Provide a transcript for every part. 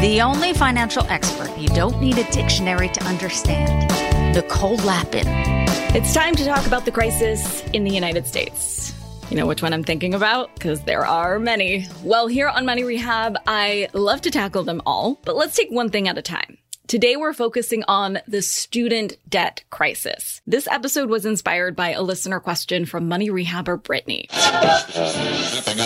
The only financial expert you don't need a dictionary to understand, Nicole Lapin. It's time to talk about the crisis in the United States. You know which one I'm thinking about? Because there are many. Well, here on Money Rehab, I love to tackle them all, but let's take one thing at a time. Today, we're focusing on the student debt crisis. This episode was inspired by a listener question from money rehabber Brittany.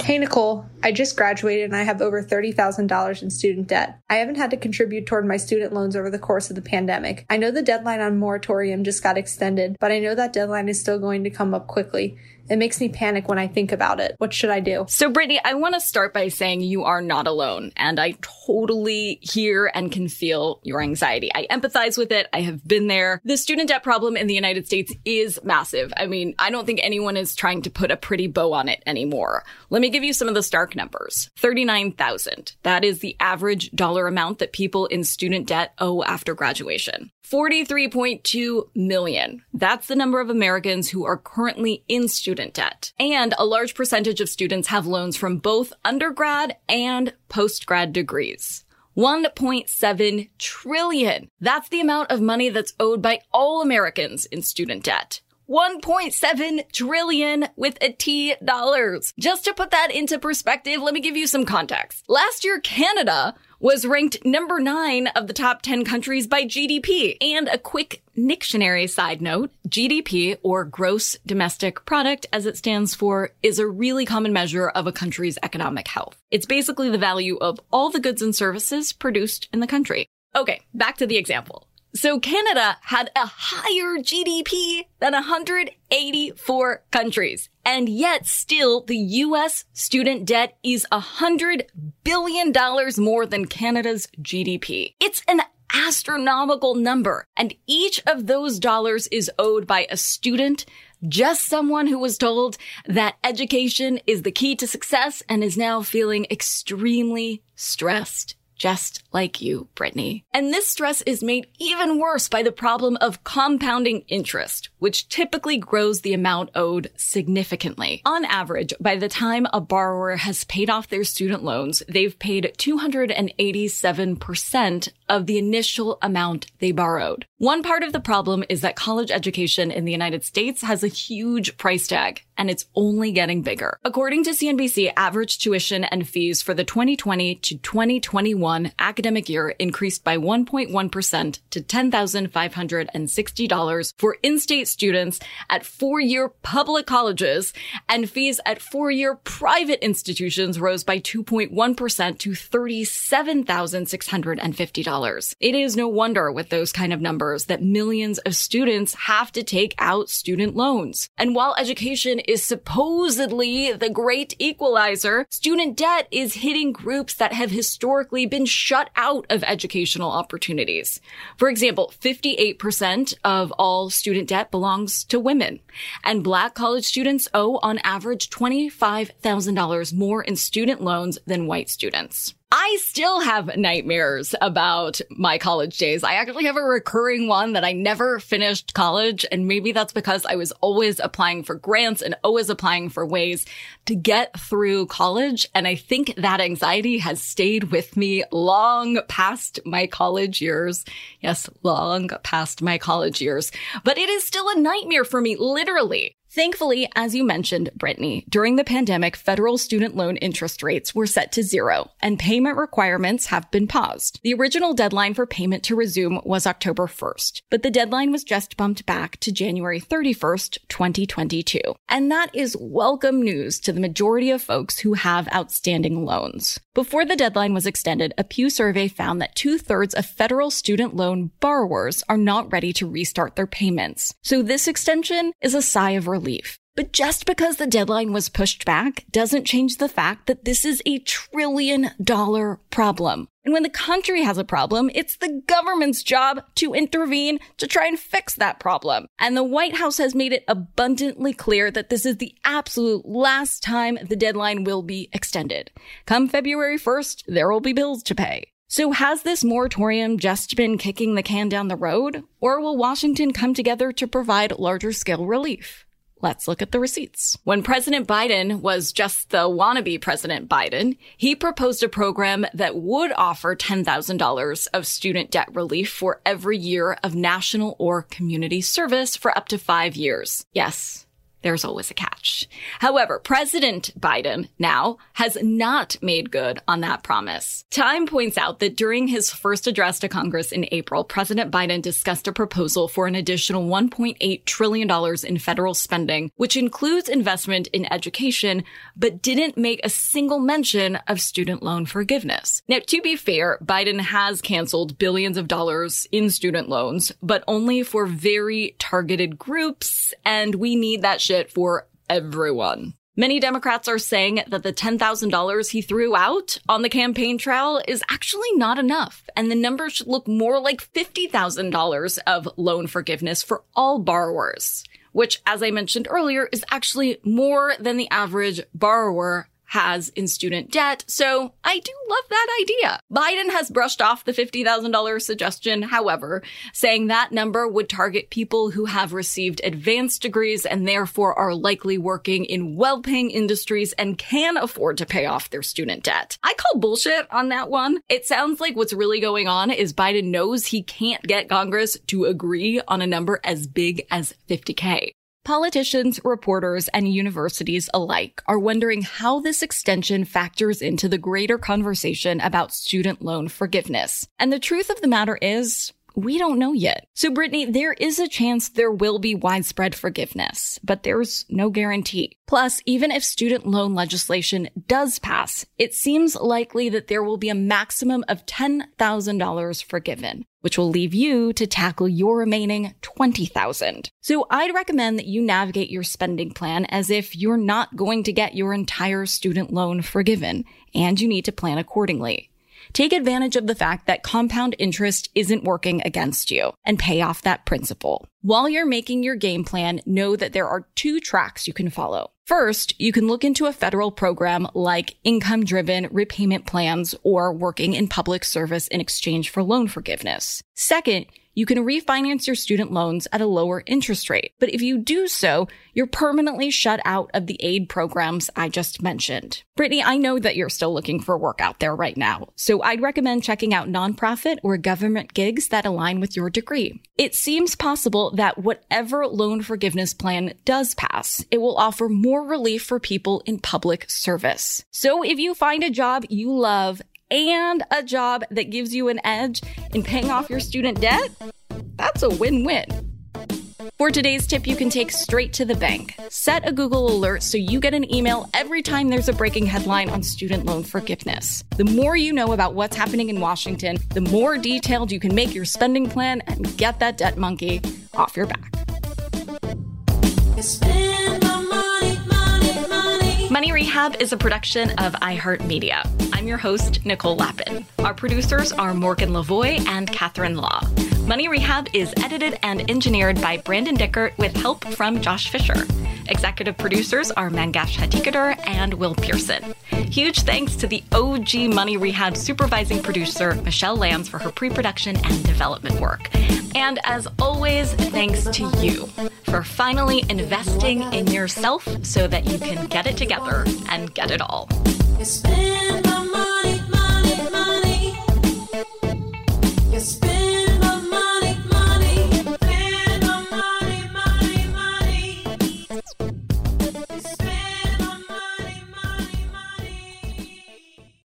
Hey Nicole, I just graduated and I have over $30,000 in student debt. I haven't had to contribute toward my student loans over the course of the pandemic. I know the deadline on moratorium just got extended, but I know that deadline is still going to come up quickly. It makes me panic when I think about it. What should I do? So, Brittany, I want to start by saying you are not alone, and I totally hear and can feel your anxiety. I empathize with it. I have been there. The student debt problem in the United States is massive. I mean, I don't think anyone is trying to put a pretty bow on it anymore. Let me give you some of the stark numbers. 39,000. That is the average dollar amount that people in student debt owe after graduation. 43.2 million. That's the number of Americans who are currently in student debt. And a large percentage of students have loans from both undergrad and postgrad degrees. 1.7 trillion. That's the amount of money that's owed by all Americans in student debt. 1.7 trillion with a T dollars. Just to put that into perspective, let me give you some context. Last year, Canada was ranked number nine of the top 10 countries by GDP. And a quick Nictionary side note, GDP or gross domestic product as it stands for is a really common measure of a country's economic health. It's basically the value of all the goods and services produced in the country. Okay, back to the example. So Canada had a higher GDP than 184 countries. And yet still the US student debt is $100 billion more than Canada's GDP. It's an astronomical number. And each of those dollars is owed by a student just someone who was told that education is the key to success and is now feeling extremely stressed just like you, Brittany. And this stress is made even worse by the problem of compounding interest, which typically grows the amount owed significantly. On average, by the time a borrower has paid off their student loans, they've paid 287% of the initial amount they borrowed. One part of the problem is that college education in the United States has a huge price tag, and it's only getting bigger. According to CNBC, average tuition and fees for the 2020 to 2021 academic year increased by 1.1% to $10,560 for in-state students at four-year public colleges, and fees at four-year private institutions rose by 2.1% to $37,650. It is no wonder with those kind of numbers that millions of students have to take out student loans. And while education is supposedly the great equalizer, student debt is hitting groups that have historically been shut out of educational opportunities. For example, 58% of all student debt belongs to women, and black college students owe on average $25,000 more in student loans than white students. I still have nightmares about my college days. I actually have a recurring one that I never finished college. And maybe that's because I was always applying for grants and always applying for ways to get through college. And I think that anxiety has stayed with me long past my college years. Yes, long past my college years, but it is still a nightmare for me, literally. Thankfully, as you mentioned, Brittany, during the pandemic, federal student loan interest rates were set to zero and payment requirements have been paused. The original deadline for payment to resume was October 1st, but the deadline was just bumped back to January 31st, 2022. And that is welcome news to the majority of folks who have outstanding loans. Before the deadline was extended, a Pew survey found that two thirds of federal student loan borrowers are not ready to restart their payments. So this extension is a sigh of relief relief. But just because the deadline was pushed back doesn't change the fact that this is a trillion dollar problem. And when the country has a problem, it's the government's job to intervene to try and fix that problem. And the White House has made it abundantly clear that this is the absolute last time the deadline will be extended. Come February 1st, there will be bills to pay. So has this moratorium just been kicking the can down the road? Or will Washington come together to provide larger scale relief? Let's look at the receipts. When President Biden was just the wannabe President Biden, he proposed a program that would offer $10,000 of student debt relief for every year of national or community service for up to five years. Yes, there's always a catch. However, President Biden now has not made good on that promise. Time points out that during his first address to Congress in April, President Biden discussed a proposal for an additional $1.8 trillion in federal spending, which includes investment in education, but didn't make a single mention of student loan forgiveness. Now, to be fair, Biden has canceled billions of dollars in student loans, but only for very targeted groups, and we need that shit for everyone. Many Democrats are saying that the $10,000 he threw out on the campaign trail is actually not enough, and the number should look more like $50,000 of loan forgiveness for all borrowers, which, as I mentioned earlier, is actually more than the average borrower has in student debt. So I do love that idea. Biden has brushed off the $50,000 suggestion, however, saying that number would target people who have received advanced degrees and therefore are likely working in well-paying industries and can afford to pay off their student debt. I call bullshit on that one. It sounds like what's really going on is Biden knows he can't get Congress to agree on a number as big as 50K. Politicians, reporters, and universities alike are wondering how this extension factors into the greater conversation about student loan forgiveness. And the truth of the matter is, we don't know yet. So, Brittany, there is a chance there will be widespread forgiveness, but there's no guarantee. Plus, even if student loan legislation does pass, it seems likely that there will be a maximum of $10,000 forgiven, which will leave you to tackle your remaining 20,000. So I'd recommend that you navigate your spending plan as if you're not going to get your entire student loan forgiven, and you need to plan accordingly. Take advantage of the fact that compound interest isn't working against you and pay off that principal. While you're making your game plan, know that there are two tracks you can follow. First, you can look into a federal program like income driven repayment plans or working in public service in exchange for loan forgiveness. Second, you can refinance your student loans at a lower interest rate. But if you do so, you're permanently shut out of the aid programs I just mentioned. Brittany, I know that you're still looking for work out there right now, so I'd recommend checking out nonprofit or government gigs that align with your degree. It seems possible that whatever loan forgiveness plan does pass, it will offer more relief for people in public service. So if you find a job you love and a job that gives you an edge in paying off your student debt, that's a win win. For today's tip, you can take straight to the bank. Set a Google alert so you get an email every time there's a breaking headline on student loan forgiveness. The more you know about what's happening in Washington, the more detailed you can make your spending plan and get that debt monkey off your back. Money Rehab is a production of iHeartMedia. I'm your host, Nicole Lapin. Our producers are Morgan Lavoie and Catherine Law. Money Rehab is edited and engineered by Brandon Dickert with help from Josh Fisher. Executive producers are Mangesh Hattikudur and Will Pearson. Huge thanks to the OG Money Rehab supervising producer, Michelle Lambs, for her pre production and development work. And as always, thanks to you for finally investing in yourself so that you can get it together and get it all.